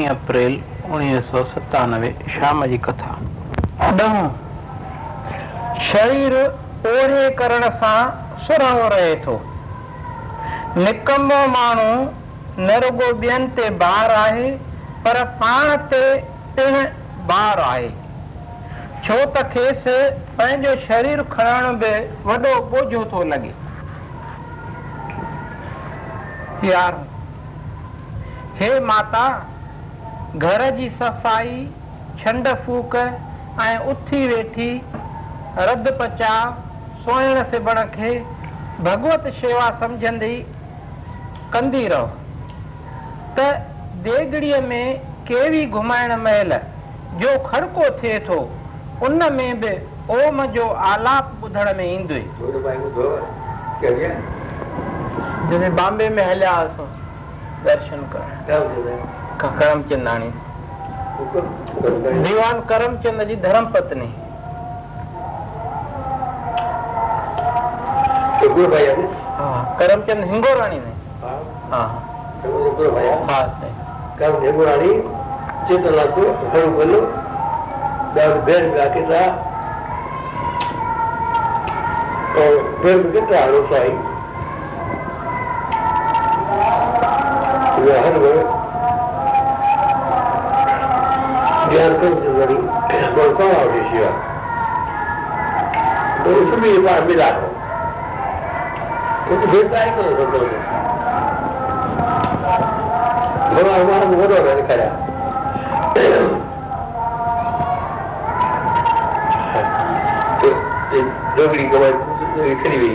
ॿावीह अप्रैल उणिवीह सौ सतानवे शाम जी कथा शरीर ओहे करण सां सुरंग रहे थो निकमो माण्हू न रुगो ॿियनि ते ॿार आहे पर पाण ते पिण ॿार आहे छो त खेसि पंहिंजो शरीर खणण बि वॾो ॿोझो थो लॻे यार हे माता घर Safai, सफ़ाई छंड फूक Uthi Vethi, Radh Pacham, Soyanase Bhanakhe, Bhagwat Shewa Samjhandi, Kandirav. Tath Deggdiya mein Kevi Ghumayana Mahila, Jyo Kharko Thetho, Unna Mebe Omajo Aalaap Budhaan mein Indui. Chaudhubai, Qadhiya? Qadhi? Qadhi? Qadhi? Qadhi? Qadhi? Qadhi? Qadhi? Qadhi? Qadhi? Qadhi? Qadhi? Karamchand નાણી દિવાન કરમચંદજી ધર્મપત્ની કરમચંદ હિંગોરાણી ને હા હા હિંગોરાણી ચેતલાકો ઘણું બોલું દસ બેન કેટલા બેન કેટલા હાડો સાહેબ વ્યવહાર A. Sani, mis morally, sawni rata shi orti, sinhoni rissa, kaiki sa'i ko, maaik, er drie ateu. Maa, maa, maa, maa li kele, 蹲 genu vidikavai 第三期.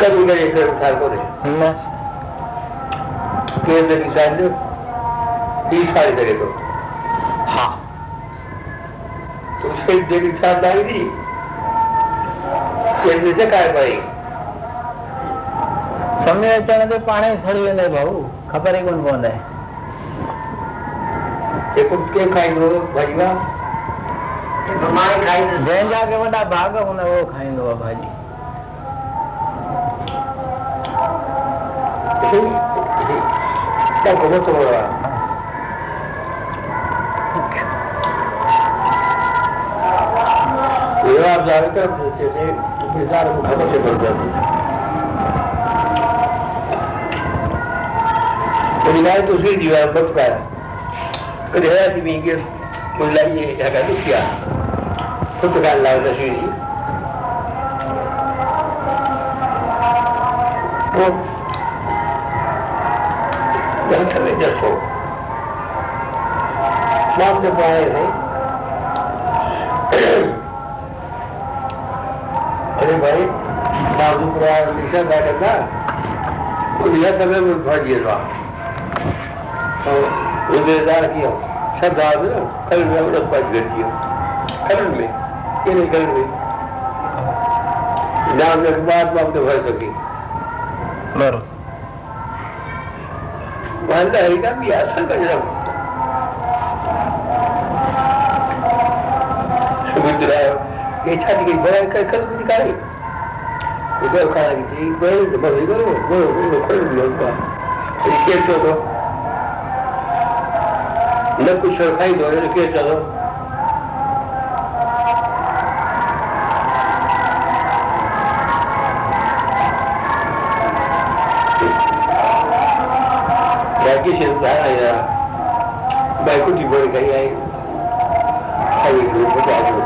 Ka qe e inarkaik, neslsi ke excel पीठ खाई सके तो हाँ सुबह जब इंसान दाई थी क्या जैसे समय अच्छा ना तो पाने सड़ गए ना खबर ही कौन बोल रहा है ये भाई ना बमाई खाई भाग प्रताप जारकर जैसे थे किरदार को खबर से बढ़ जाती कभी गाय तो उसकी दीवार बच पाया कभी है आदमी के मुला ये जगह तो क्या खुद का लाल रशीद तो ग्रंथ नाम जब आए हैं अरे भाई साधू था कंदा इहा त में भॼी वेंदो आहे कीअं श्रद्धा बि कलनि में उन भॼी वेंदी कलनि में कहिड़े कलनि में ध्यान में बाद मां बि भरे सघे मां त हरी कान बि आहे असां कजो ጌታን ከልካ የገርካ ጊዜ ወይ ወይ ወይ ወይ ወይ ወይ ሪኬት ሆኖ લખું સરખાઈ ધોરે કે ચાલો બાઈકો જીવન કરી આવી આવી ગયું બધું આવ્યું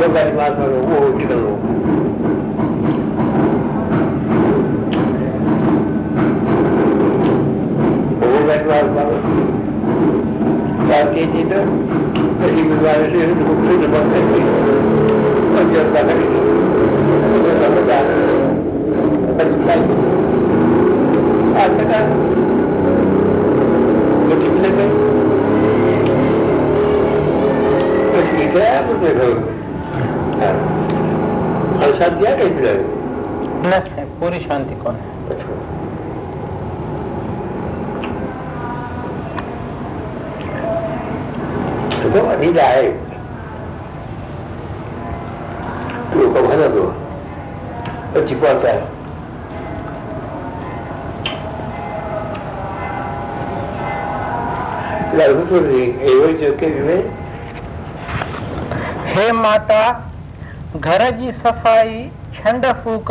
સરકારી ક્લાસમાં હું હોસ્પિટલ હોઉં Multiple हर्षा दिया नहीं मिला नस है पूरी शांति कौन है तो अभी जाए लोग को भरा दो तो चिपकाता है হে মাতা घर की सफ़ाई छंड फूक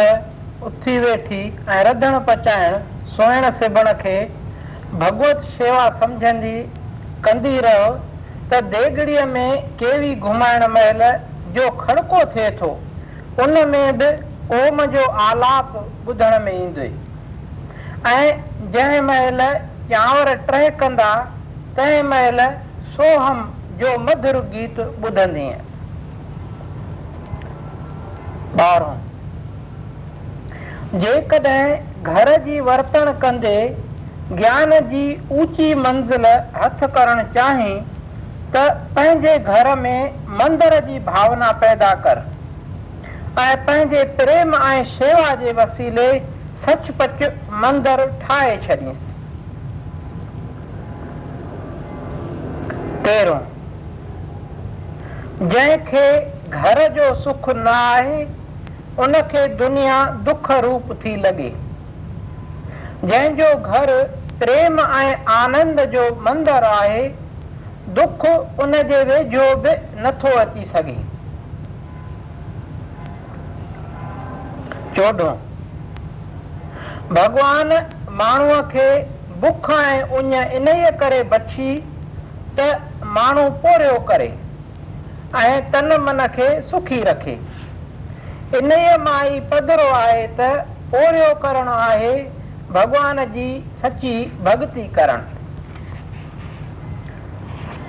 उथी वेठी ऐं रधणु पचाइण सिबण के भगवत शेवा समझंदी कंदी रहो त देगड़ी में केवी घुमाइण महल जो खड़को थे तो उन में ओम जो आलाप बुध में इंद जै महल चावर चांवर ट्रह कंदा तंहिं सोहम जो मधुर गीत है जेकॾहिं घर जी वर्तण कंदे ज्ञान जी ऊची मंज़िल हथ करणु चाहे त पंहिंजे घर में मंदर जी भावना पैदा कर ऐं पंहिंजे प्रेम ऐं शेवा जे वसीले सचपच मंदर ठाहे छॾीसि जंहिंखे घर जो सुख न आहे उनके दुनिया दुख रूप थी लॻी जो घर प्रेम आए आनंद जो मंदर आए दुख उन जे वे जो बि नथो अची सघे चोॾहों भगवान मानु के बुख आए उन इन करे बची त मानु पोरियो करे आए तन मन के सुखी रखे इन मां ई पधरो आहे त ओरियो करणु आहे भॻवान जी सची भक्ति करणु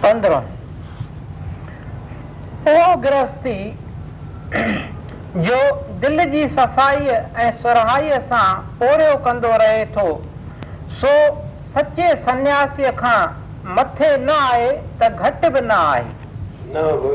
पंद्रहं उहो गृहस्थी जो दिलि जी सफ़ाई ऐं सुरहाई सां ओरियो कंदो रहे थो सो सचे सन्यासीअ खां मथे न आहे त घटि बि न आहे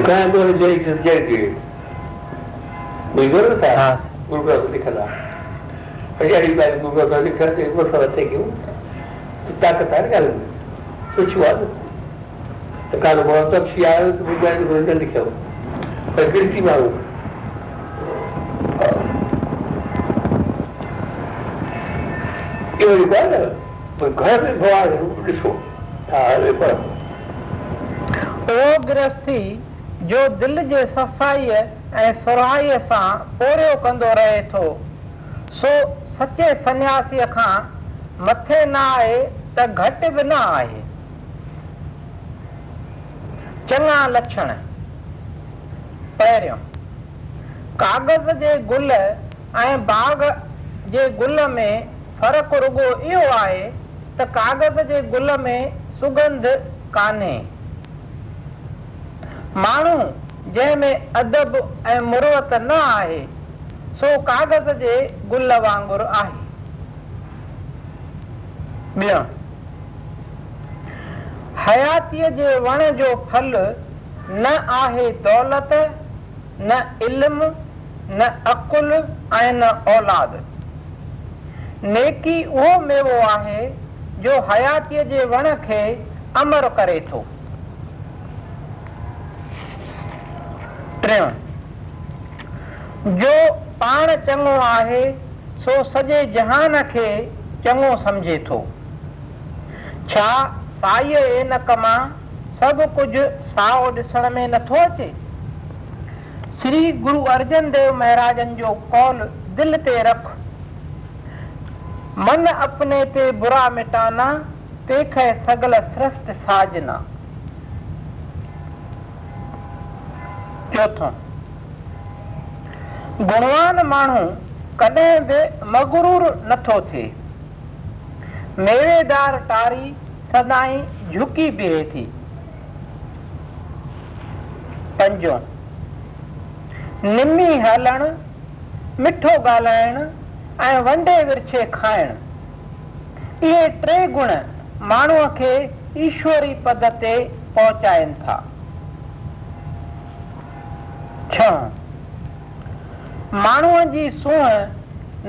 ક્યાં તો જે એક જગ્યાએ જોઈએ બીજો હતા ગુરુગ્રહ લીખેલા પછી અઢી બાજુ ગુરુગ્રહ લીખેલા તો એક વર્ષ થઈ ગયું તાકાત થાય ને કાલે ઓછું વાત તો કાલે ભણો તો શિયાળો તો ગુજરાતી ભોજન લીખ્યો પ્રકૃતિ મારું એવી રીતે પણ ઘર મેં ભવા ડિસો હા એ બરાબર ઓ ગ્રસ્તી जो दिल के सफाई ए सुराई से पोरियो कंदो रहे तो सो सच्चे सन्यासी का मथे ना आए तो घट भी ना आए चंगा लक्षण पर्यों कागज़ के गुल बाग के गुल में फर्क रुगो इहो आहे तो कागज़ के गुल में सुगंध कान्हे माण्हू जंहिं अदब ऐं मुरत न आहे हयातीअ आहे दौलत न इल्म ऐं न औलाद आहे जो पाण चंगो आहे सो सजे जहान अखे, चंगो समझे थो छा साईअ एनक मां सभु साओ दिसण में नथो अचे श्री गुरु अर्जन देव महाराजनि जो कौल दिलि ते रख मन अपने ते बुरा मिटाना तंहिंखे सगल सृष्ट साजना चोथो गुणवान माण्हू कॾहिं बि मगरूर नथो थिए सदाई झुकी बीहे थी पंजो निमी हलणु मिठो ॻाल्हाइणु विछे खाइणु इहे टे गुण माण्हूअ खे ईश्वरी पद ते पहुचाइनि था छह माण्हूअ जी सूंह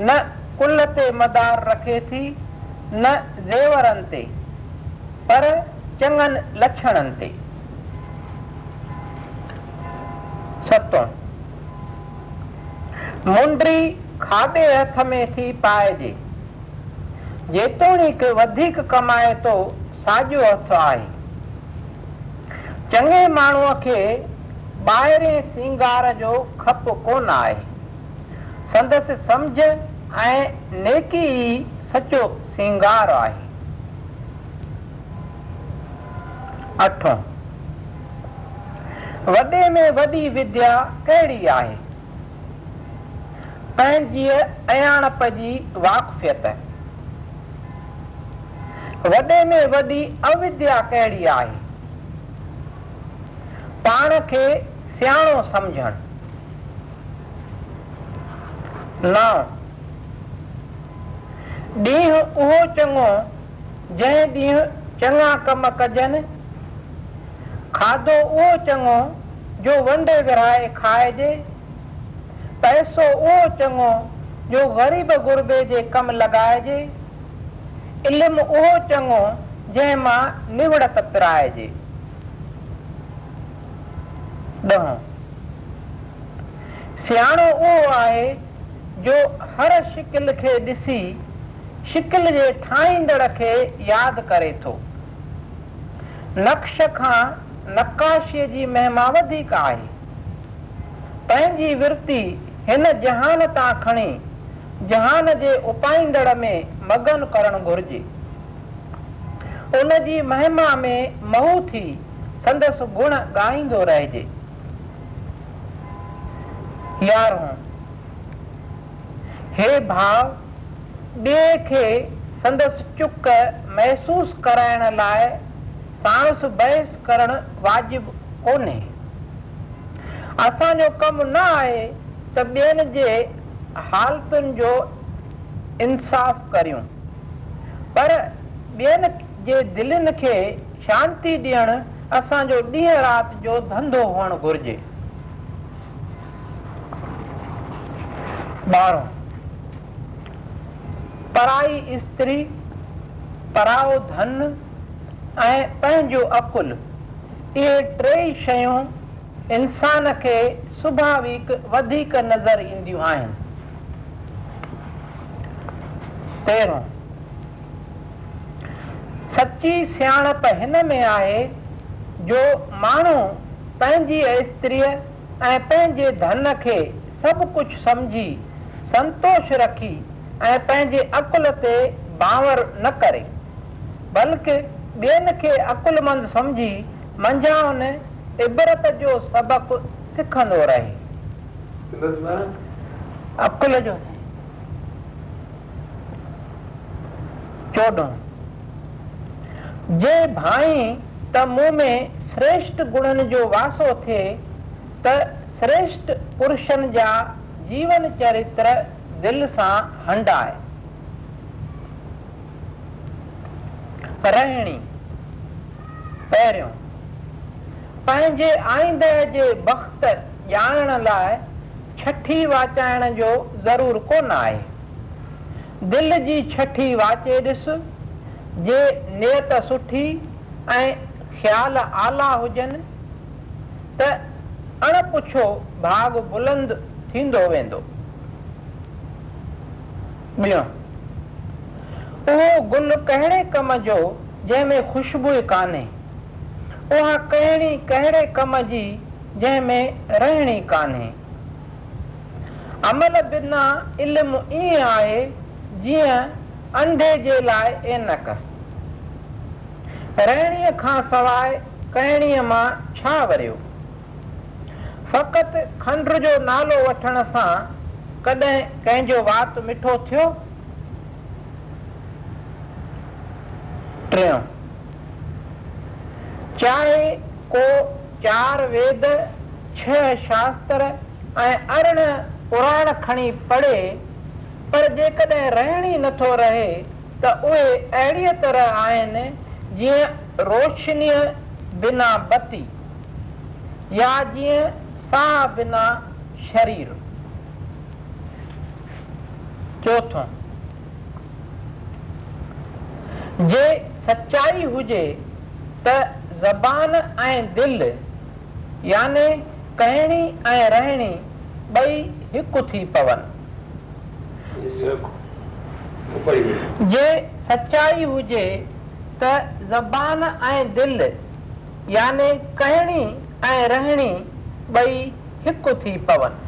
न कुल ते मदार रखे थी न ज़ेवरनि ते पर चंगन लक्षणनि ते सतो मुंडी खाधे हथ में थी पाए जे जेतोणीक वधिक कमाए तो साजो हथ आए चंगे माण्हूअ के ॿाहिरें सिंगार जो खप कोन आहे संदसि सम्झ ऐं नेकी ई सचो सिंगार आहे अठो वॾे में वॾी विद्या कहिड़ी आहे पंहिंजीअ अयाणप जी वाक़फ़ियत वॾे में वॾी अविद्या कहिड़ी आहे पाण खे सियाणो ਸਮਝਣ ਨਾ ॾींहुं उहो चङो जंहिं ॾींहुं चङा कम कजनि खाधो उहो चङो जो वंडे विराए खाइजे पैसो उहो चङो जो ग़रीब गुरबे जे कमु लॻाइजे इल्मु उहो चङो जंहिं मां निवड़त पिराइजे सियाणो उहो आहे जो हर शिकिल खे ॾिसी शिकिल जे ठाहींदड़ खे यादि करे थो नक्श खां नकाशीअ जी महिमा वधीक आहे पंहिंजी विरती हिन जहान तां खणी जहान जे उपाईंदड़ में मगन करणु घुर्जे उन जी महिमा में महू थी संदसि गुण ॻाईंदो रहिजे हथियार हूं हे भाव ॿिए खे संदसि चुक महसूस कराइण लाइ सांस बहस करणु वाजिब कोन्हे असो कम ना आए तो बेन जे हालतुनि जो इंसाफ़ करियूं पर बेन जे दिलन के शांति ॾियणु असो ॾींहं रात जो धंधो हुअणु घुर्जे बारह पराई स्त्री पराओ धन ऐं अकुल ये टे शयूं इंसान के स्वाभाविक वधीक नज़र ईंदियूं आहिनि तेरहों सची सियाणप हिन में आए जो मानो पंहिंजी स्त्री ऐं पंहिंजे धन के सब कुछ समझी संतोष रखी ऐं अकुल ते बावर न करे बल्कि ॿियनि खे अकुलमंद मंझा उन इबरत जो सबक सिखंदो रहे अकुल जो चोॾहों जे भाई त मूं में श्रेष्ठ गुणन जो वासो थे त श्रेष्ठ पुरुषन जा जीवन चरित्र दिल सां हंडाए रहणी पहिरियों पंहिंजे आईंदे जे वक़्त ॼाणण लाइ छठी वाचाइण जो ज़रूरु कोन आहे दिलि जी छठी वाचे ॾिस जे नियत सुठी ऐं ख़्याल आला हुजनि त अणपुछो भाग बुलंद थींदो वेंदो उहो गुल कहिड़े कम जो जंहिंमें ख़ुशबू कान्हे उहा कहिड़ी कहिड़े कम जी जंहिंमें रहणी कान्हे अमल बिना इल्मु ईअं आहे जीअं अंधे जे लाइ ए रहणीअ खां सवाइ कहिणीअ मां छा वरियो फकत खंड जो नालो वठण सां कॾहिं कंहिंजो वात मिठो थियो टियों चाहे को चार वेद छह शास्त्र ऐं अरिड़हं पुराण खणी पढ़े पर जेकॾहिं रहणी ई नथो रहे तो उहे अहिड़ीअ तरह आहिनि जीअं रोशनी बिना बत्ती या जी सा बिना शरीर चोथो जे सचाई हुजे त ज़बान ऐं दिलि याने कहिणी ऐं रहणी ॿई हिकु थी पवनि जे सचाई हुजे त ज़बान ऐं दिलि याने कहिणी ऐं रहणी श्कर तव्हां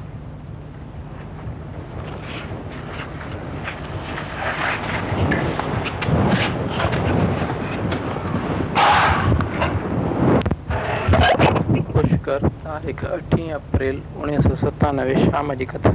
हिकु अठी अप्रैल उणिवीह सौ सतानवे शाम जी कथा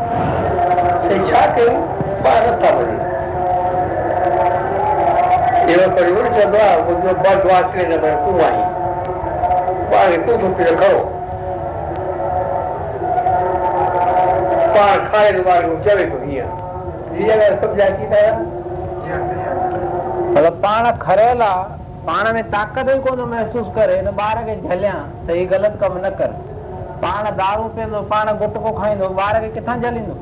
શિક્ષાથી બહાર હતા મળી એવા પરિવર્ત ચંદ્રા બધું બસ વાંચીને મને કુવાઈ પાણી તું ચૂકીને ખરો પાણ ખાઈને મારું ચડી ગયું અહીંયા સમજાય કીધા પાણ ખરેલા पाण में ताक़त ई कोन महसूसु करे हिन ॿार खे झलियां त हीउ ग़लति कमु न कर पाण दारू पीअंदो पाण गुटको खाईंदो ॿार खे किथां झलींदो